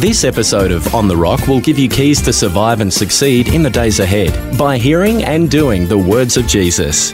This episode of On the Rock will give you keys to survive and succeed in the days ahead by hearing and doing the words of Jesus.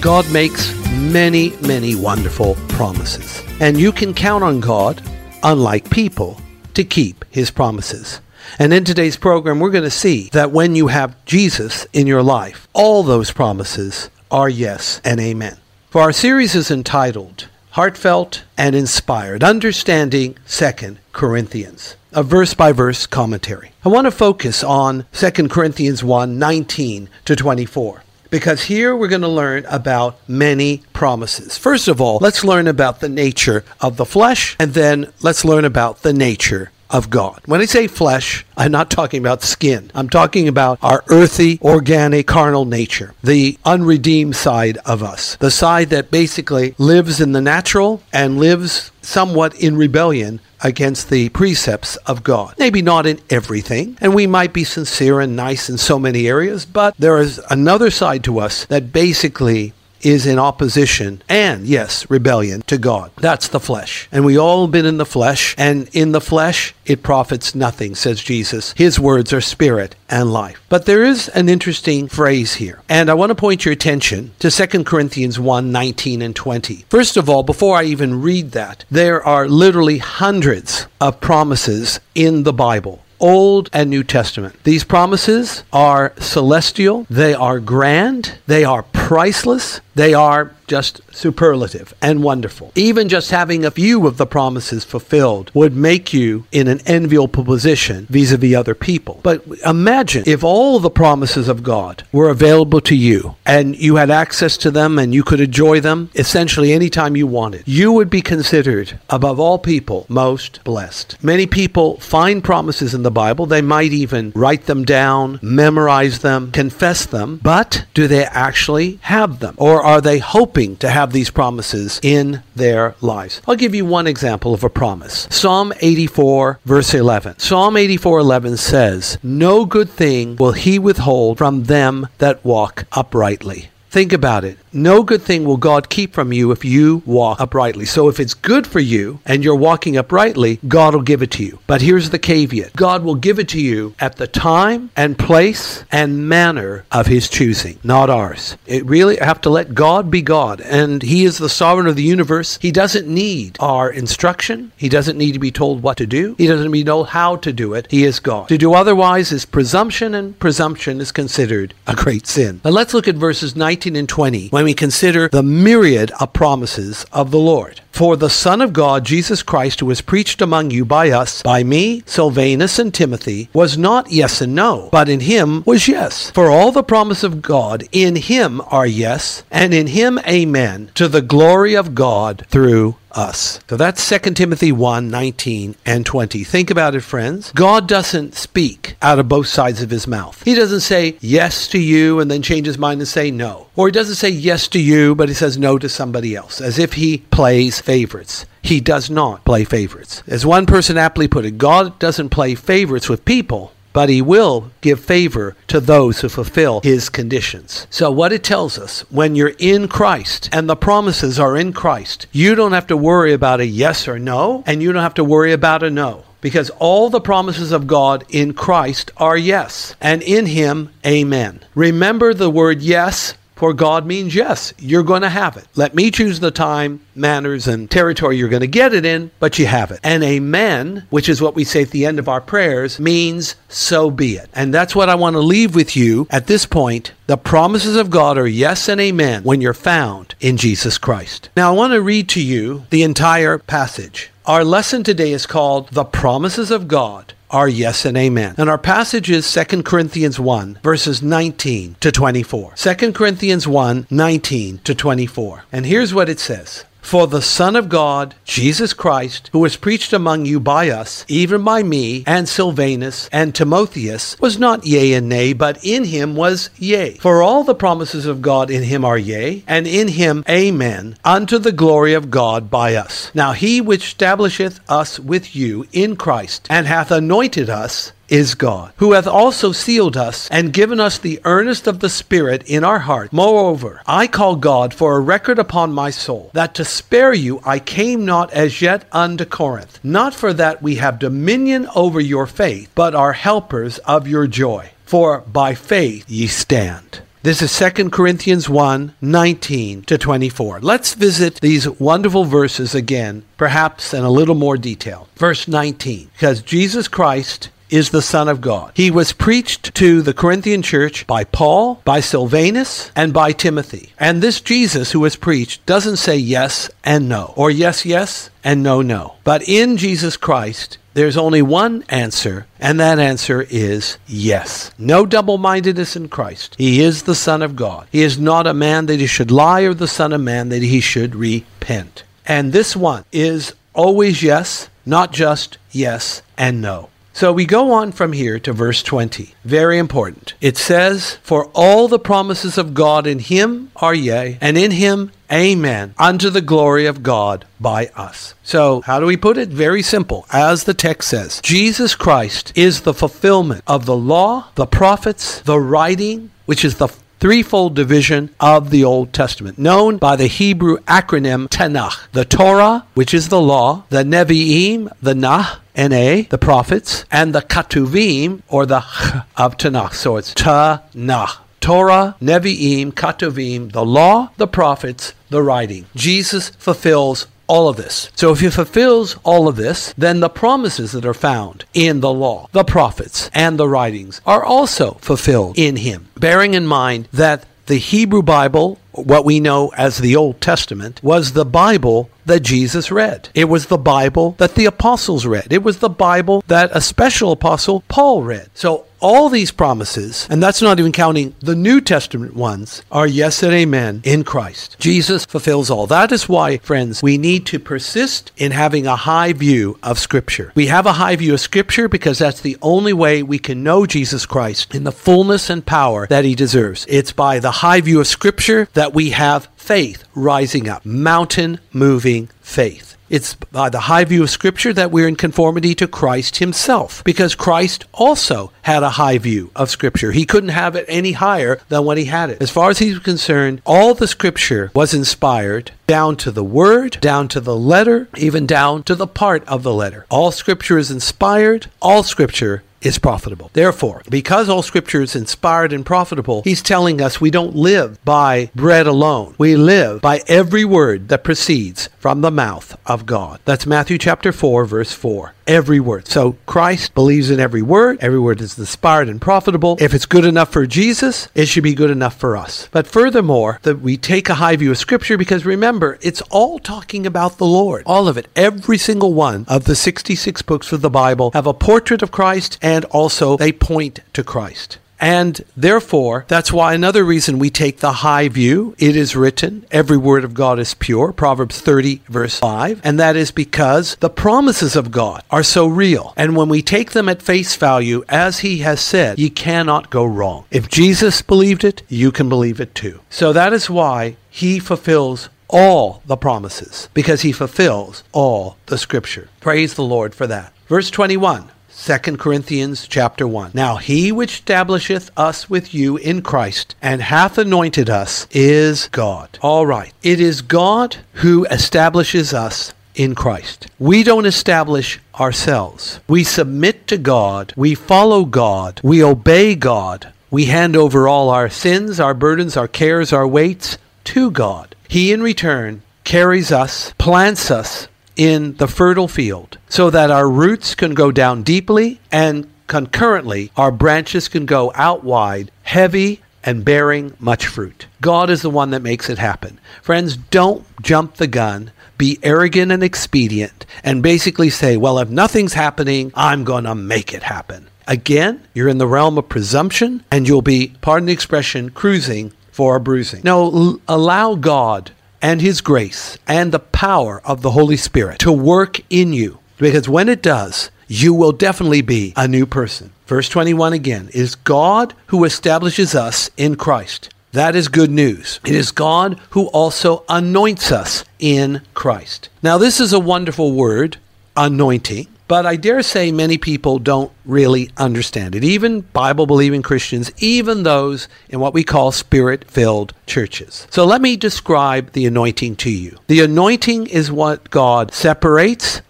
God makes many, many wonderful promises. And you can count on God, unlike people, to keep his promises. And in today's program, we're going to see that when you have Jesus in your life, all those promises are yes and amen. For our series is entitled Heartfelt and Inspired Understanding 2 Corinthians, a verse by verse commentary. I want to focus on 2 Corinthians 1 19 to 24 because here we're going to learn about many promises. First of all, let's learn about the nature of the flesh, and then let's learn about the nature of God. When I say flesh, I'm not talking about skin. I'm talking about our earthy, organic, carnal nature, the unredeemed side of us, the side that basically lives in the natural and lives somewhat in rebellion against the precepts of God. Maybe not in everything, and we might be sincere and nice in so many areas, but there is another side to us that basically is in opposition and, yes, rebellion to God. That's the flesh. And we all been in the flesh, and in the flesh it profits nothing, says Jesus. His words are spirit and life. But there is an interesting phrase here, and I want to point your attention to 2 Corinthians 1 19 and 20. First of all, before I even read that, there are literally hundreds of promises in the Bible. Old and New Testament. These promises are celestial, they are grand, they are priceless, they are just superlative and wonderful. Even just having a few of the promises fulfilled would make you in an enviable position vis a vis other people. But imagine if all the promises of God were available to you and you had access to them and you could enjoy them essentially anytime you wanted. You would be considered, above all people, most blessed. Many people find promises in the Bible. They might even write them down, memorize them, confess them, but do they actually have them? Or are they hoping to have these promises in their lives? I'll give you one example of a promise. Psalm 84, verse 11. Psalm 84, 11 says, No good thing will he withhold from them that walk uprightly. Think about it. No good thing will God keep from you if you walk uprightly. So if it's good for you and you're walking uprightly, God will give it to you. But here's the caveat God will give it to you at the time and place and manner of His choosing, not ours. It really have to let God be God. And He is the sovereign of the universe. He doesn't need our instruction, He doesn't need to be told what to do, He doesn't need to know how to do it. He is God. To do otherwise is presumption, and presumption is considered a great sin. Now let's look at verses 19 and 20 we consider the myriad of promises of the Lord. For the Son of God, Jesus Christ, who was preached among you by us, by me, Silvanus, and Timothy, was not yes and no, but in him was yes. For all the promise of God in him are yes, and in him amen, to the glory of God through us. So that's 2 Timothy 1 19 and 20. Think about it, friends. God doesn't speak out of both sides of his mouth. He doesn't say yes to you and then change his mind and say no. Or he doesn't say yes to you, but he says no to somebody else, as if he plays favorites. He does not play favorites. As one person aptly put it, God doesn't play favorites with people, but he will give favor to those who fulfill his conditions. So, what it tells us when you're in Christ and the promises are in Christ, you don't have to worry about a yes or no, and you don't have to worry about a no. Because all the promises of God in Christ are yes, and in him, amen. Remember the word yes For God means yes, you're going to have it. Let me choose the time, manners, and territory you're going to get it in, but you have it. And amen, which is what we say at the end of our prayers, means so be it. And that's what I want to leave with you at this point. The promises of God are yes and amen when you're found in Jesus Christ. Now, I want to read to you the entire passage. Our lesson today is called The Promises of God are yes and amen. And our passage is 2 Corinthians 1, verses 19 to 24. 2 Corinthians 1, 19 to 24. And here's what it says. For the Son of God, Jesus Christ, who was preached among you by us, even by me, and Silvanus, and Timotheus, was not yea and nay, but in him was yea. For all the promises of God in him are yea, and in him amen, unto the glory of God by us. Now he which establisheth us with you in Christ, and hath anointed us, is God, who hath also sealed us and given us the earnest of the Spirit in our heart. Moreover, I call God for a record upon my soul, that to spare you I came not as yet unto Corinth, not for that we have dominion over your faith, but are helpers of your joy. For by faith ye stand. This is 2 Corinthians 1 19 to 24. Let's visit these wonderful verses again, perhaps in a little more detail. Verse 19. Because Jesus Christ is the Son of God. He was preached to the Corinthian church by Paul, by Silvanus, and by Timothy. And this Jesus who was preached doesn't say yes and no, or yes, yes, and no, no. But in Jesus Christ, there's only one answer, and that answer is yes. No double mindedness in Christ. He is the Son of God. He is not a man that he should lie, or the Son of Man that he should repent. And this one is always yes, not just yes and no. So we go on from here to verse 20. Very important. It says, For all the promises of God in him are yea, and in him amen, unto the glory of God by us. So, how do we put it? Very simple. As the text says, Jesus Christ is the fulfillment of the law, the prophets, the writing, which is the threefold division of the Old Testament, known by the Hebrew acronym Tanakh. The Torah, which is the law, the Nevi'im, the Nah, N-A, the prophets, and the Katuvim, or the Ch of Tanakh. So it's Tanakh. Torah, Nevi'im, Katuvim, the law, the prophets, the writing. Jesus fulfills all of this. So if he fulfills all of this, then the promises that are found in the law, the prophets, and the writings are also fulfilled in him. Bearing in mind that the Hebrew Bible, what we know as the Old Testament, was the Bible that Jesus read. It was the Bible that the apostles read. It was the Bible that a special apostle, Paul, read. So all these promises, and that's not even counting the New Testament ones, are yes and amen in Christ. Jesus fulfills all. That is why, friends, we need to persist in having a high view of Scripture. We have a high view of Scripture because that's the only way we can know Jesus Christ in the fullness and power that he deserves. It's by the high view of Scripture that we have faith rising up, mountain moving faith. It's by the high view of Scripture that we're in conformity to Christ Himself, because Christ also had a high view of Scripture. He couldn't have it any higher than what He had it. As far as He's concerned, all the Scripture was inspired, down to the word, down to the letter, even down to the part of the letter. All Scripture is inspired, all Scripture is profitable. Therefore, because all scripture is inspired and profitable, he's telling us we don't live by bread alone. We live by every word that proceeds from the mouth of God. That's Matthew chapter 4 verse 4 every word. So Christ believes in every word. Every word is inspired and profitable. If it's good enough for Jesus, it should be good enough for us. But furthermore, that we take a high view of Scripture because remember, it's all talking about the Lord. All of it. Every single one of the 66 books of the Bible have a portrait of Christ and also they point to Christ. And therefore, that's why another reason we take the high view. It is written, every word of God is pure, Proverbs 30, verse 5. And that is because the promises of God are so real. And when we take them at face value, as he has said, ye cannot go wrong. If Jesus believed it, you can believe it too. So that is why he fulfills all the promises, because he fulfills all the scripture. Praise the Lord for that. Verse 21. 2 Corinthians chapter 1. Now he which establisheth us with you in Christ and hath anointed us is God. All right. It is God who establishes us in Christ. We don't establish ourselves. We submit to God. We follow God. We obey God We hand over all our sins, our burdens, our cares, our weights to God. He, in return, carries us, plants us in the fertile field so that our roots can go down deeply and concurrently our branches can go out wide, heavy and bearing much fruit. God is the one that makes it happen. Friends, don't jump the gun, be arrogant and expedient, and basically say, well, if nothing's happening, I'm going to make it happen. Again, you're in the realm of presumption, and you'll be, pardon the expression, cruising for a bruising. No, l- allow God and His grace and the power of the Holy Spirit to work in you. Because when it does, you will definitely be a new person. Verse 21 again is God who establishes us in Christ. That is good news. It is God who also anoints us in Christ. Now, this is a wonderful word, anointing, but I dare say many people don't really understand it. Even Bible believing Christians, even those in what we call spirit filled churches. So let me describe the anointing to you. The anointing is what God separates,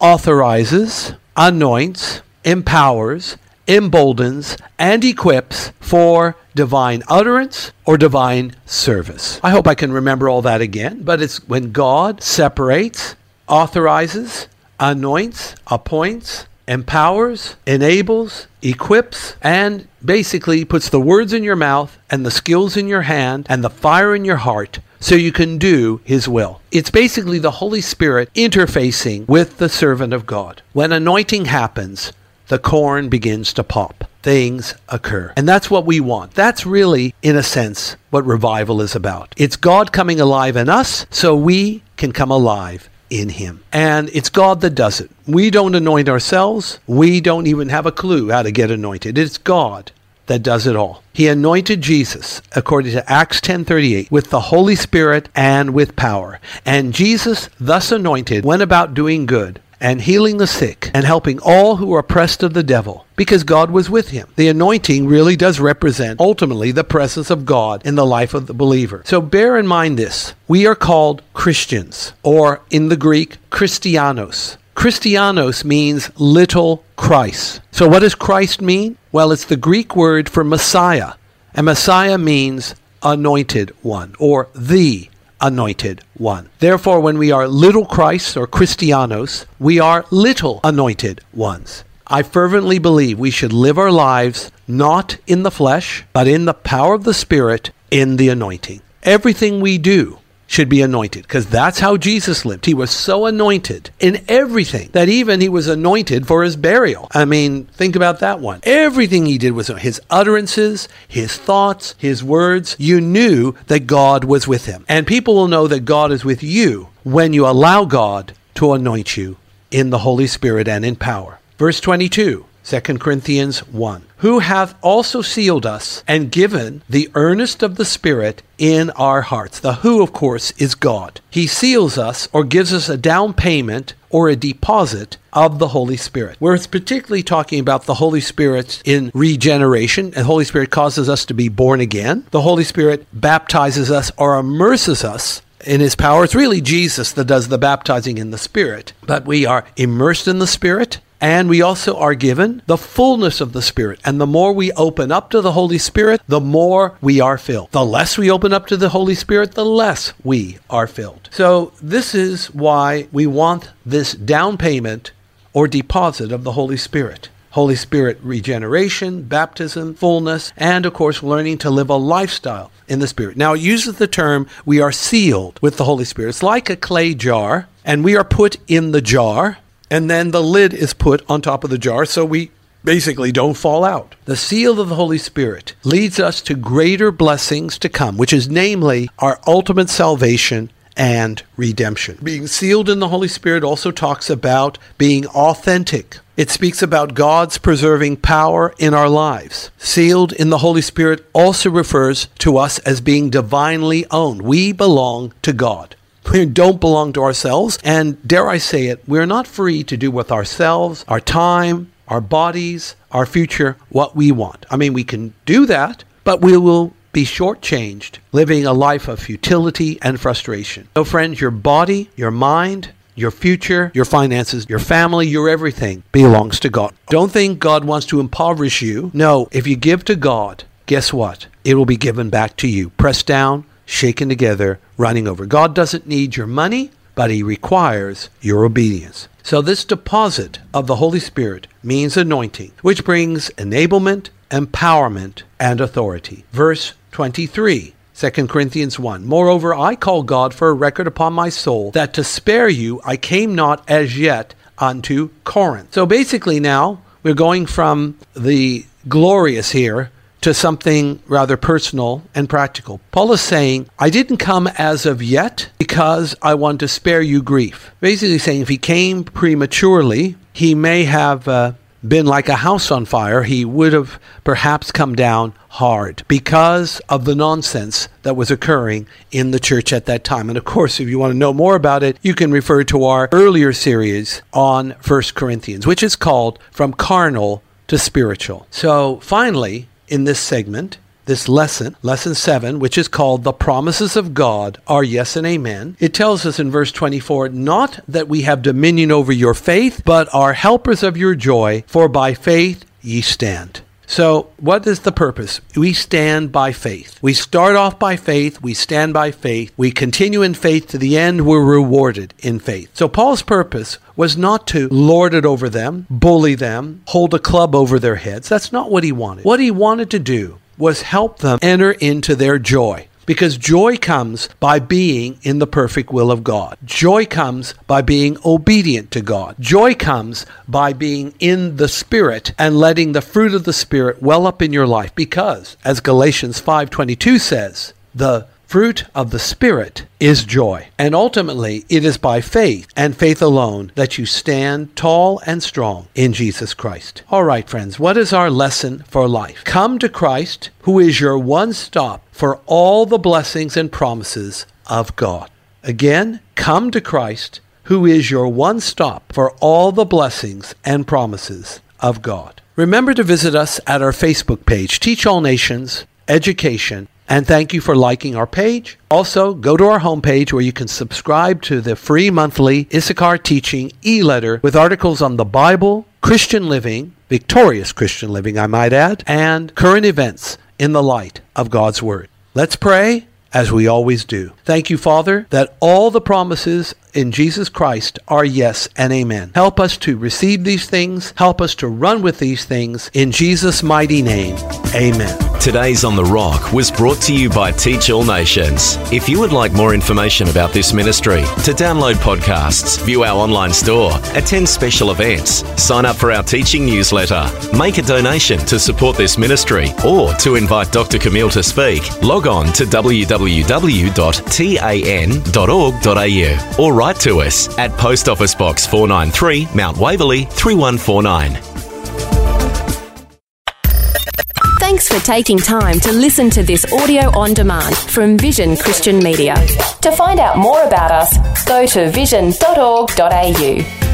authorizes, anoints, empowers, emboldens, and equips for divine utterance or divine service. I hope I can remember all that again, but it's when God separates, authorizes, anoints, appoints, empowers, enables, equips, and basically puts the words in your mouth and the skills in your hand and the fire in your heart so you can do his will. It's basically the Holy Spirit interfacing with the servant of God. When anointing happens, the corn begins to pop. Things occur. And that's what we want. That's really, in a sense, what revival is about. It's God coming alive in us so we can come alive in him. And it's God that does it. We don't anoint ourselves. We don't even have a clue how to get anointed. It's God that does it all. He anointed Jesus, according to Acts 10:38, with the Holy Spirit and with power. And Jesus, thus anointed, went about doing good and healing the sick and helping all who are oppressed of the devil because God was with him. The anointing really does represent ultimately the presence of God in the life of the believer. So bear in mind this. We are called Christians or in the Greek Christianos. Christianos means little Christ. So what does Christ mean? Well, it's the Greek word for Messiah. And Messiah means anointed one or the anointed one. Therefore, when we are little Christs or Christianos, we are little anointed ones. I fervently believe we should live our lives not in the flesh, but in the power of the Spirit, in the anointing. Everything we do should be anointed because that's how Jesus lived. He was so anointed in everything that even he was anointed for his burial. I mean, think about that one. Everything he did was his utterances, his thoughts, his words. You knew that God was with him. And people will know that God is with you when you allow God to anoint you in the Holy Spirit and in power. Verse 22. 2 Corinthians 1, who hath also sealed us and given the earnest of the Spirit in our hearts. The who, of course, is God. He seals us or gives us a down payment or a deposit of the Holy Spirit. Where it's particularly talking about the Holy Spirit in regeneration, the Holy Spirit causes us to be born again. The Holy Spirit baptizes us or immerses us in his power. It's really Jesus that does the baptizing in the Spirit, but we are immersed in the Spirit and we also are given the fullness of the Spirit. And the more we open up to the Holy Spirit, the more we are filled. The less we open up to the Holy Spirit, the less we are filled. So, this is why we want this down payment or deposit of the Holy Spirit. Holy Spirit regeneration, baptism, fullness, and of course, learning to live a lifestyle in the Spirit. Now, it uses the term we are sealed with the Holy Spirit. It's like a clay jar, and we are put in the jar and then the lid is put on top of the jar so we basically don't fall out. The seal of the Holy Spirit leads us to greater blessings to come, which is namely our ultimate salvation and redemption. Being sealed in the Holy Spirit also talks about being authentic. It speaks about God's preserving power in our lives. Sealed in the Holy Spirit also refers to us as being divinely owned. We belong to God. We don't belong to ourselves. And dare I say it, we're not free to do with ourselves, our time, our bodies, our future, what we want. I mean, we can do that, but we will be shortchanged living a life of futility and frustration. So, friends, your body, your mind, your future, your finances, your family, your everything belongs to God. Don't think God wants to impoverish you. No, if you give to God, guess what? It will be given back to you, pressed down, shaken together, running over. God doesn't need your money, but He requires your obedience. So, this deposit of the Holy Spirit means anointing, which brings enablement, empowerment, and authority. Verse 23. 2 Corinthians 1. Moreover, I call God for a record upon my soul that to spare you I came not as yet unto Corinth. So basically, now we're going from the glorious here to something rather personal and practical. Paul is saying, I didn't come as of yet because I want to spare you grief. Basically, saying if he came prematurely, he may have. Uh, been like a house on fire, he would have perhaps come down hard because of the nonsense that was occurring in the church at that time. And of course, if you want to know more about it, you can refer to our earlier series on 1 Corinthians, which is called From Carnal to Spiritual. So finally, in this segment, this lesson, lesson 7, which is called The Promises of God Are Yes and Amen. It tells us in verse 24, Not that we have dominion over your faith, but are helpers of your joy, for by faith ye stand. So, what is the purpose? We stand by faith. We start off by faith, we stand by faith, we continue in faith to the end, we're rewarded in faith. So, Paul's purpose was not to lord it over them, bully them, hold a club over their heads. That's not what he wanted. What he wanted to do was help them enter into their joy. Because joy comes by being in the perfect will of God. Joy comes by being obedient to God. Joy comes by being in the Spirit and letting the fruit of the Spirit well up in your life. Because, as Galatians 5.22 says, the fruit of the Spirit is joy. And ultimately, it is by faith and faith alone that you stand tall and strong in Jesus Christ. All right, friends, what is our lesson for life? Come to Christ, who is your one stop for all the blessings and promises of God. Again, come to Christ, who is your one stop for all the blessings and promises of God. Remember to visit us at our Facebook page, Teach All Nations Education and thank you for liking our page. Also, go to our homepage where you can subscribe to the free monthly Issachar Teaching e letter with articles on the Bible, Christian living, victorious Christian living, I might add, and current events in the light of God's Word. Let's pray as we always do. Thank you, Father, that all the promises in Jesus Christ are yes and amen. Help us to receive these things. Help us to run with these things. In Jesus' mighty name, amen. Today's On the Rock was brought to you by Teach All Nations. If you would like more information about this ministry, to download podcasts, view our online store, attend special events, sign up for our teaching newsletter, make a donation to support this ministry, or to invite Dr. Kameel to speak, log on to www.tan.org.au or write to us at Post Office Box 493, Mount Waverley 3149. Thanks for taking time to listen to this audio on demand from Vision Christian Media. To find out more about us, go to vision.org.au.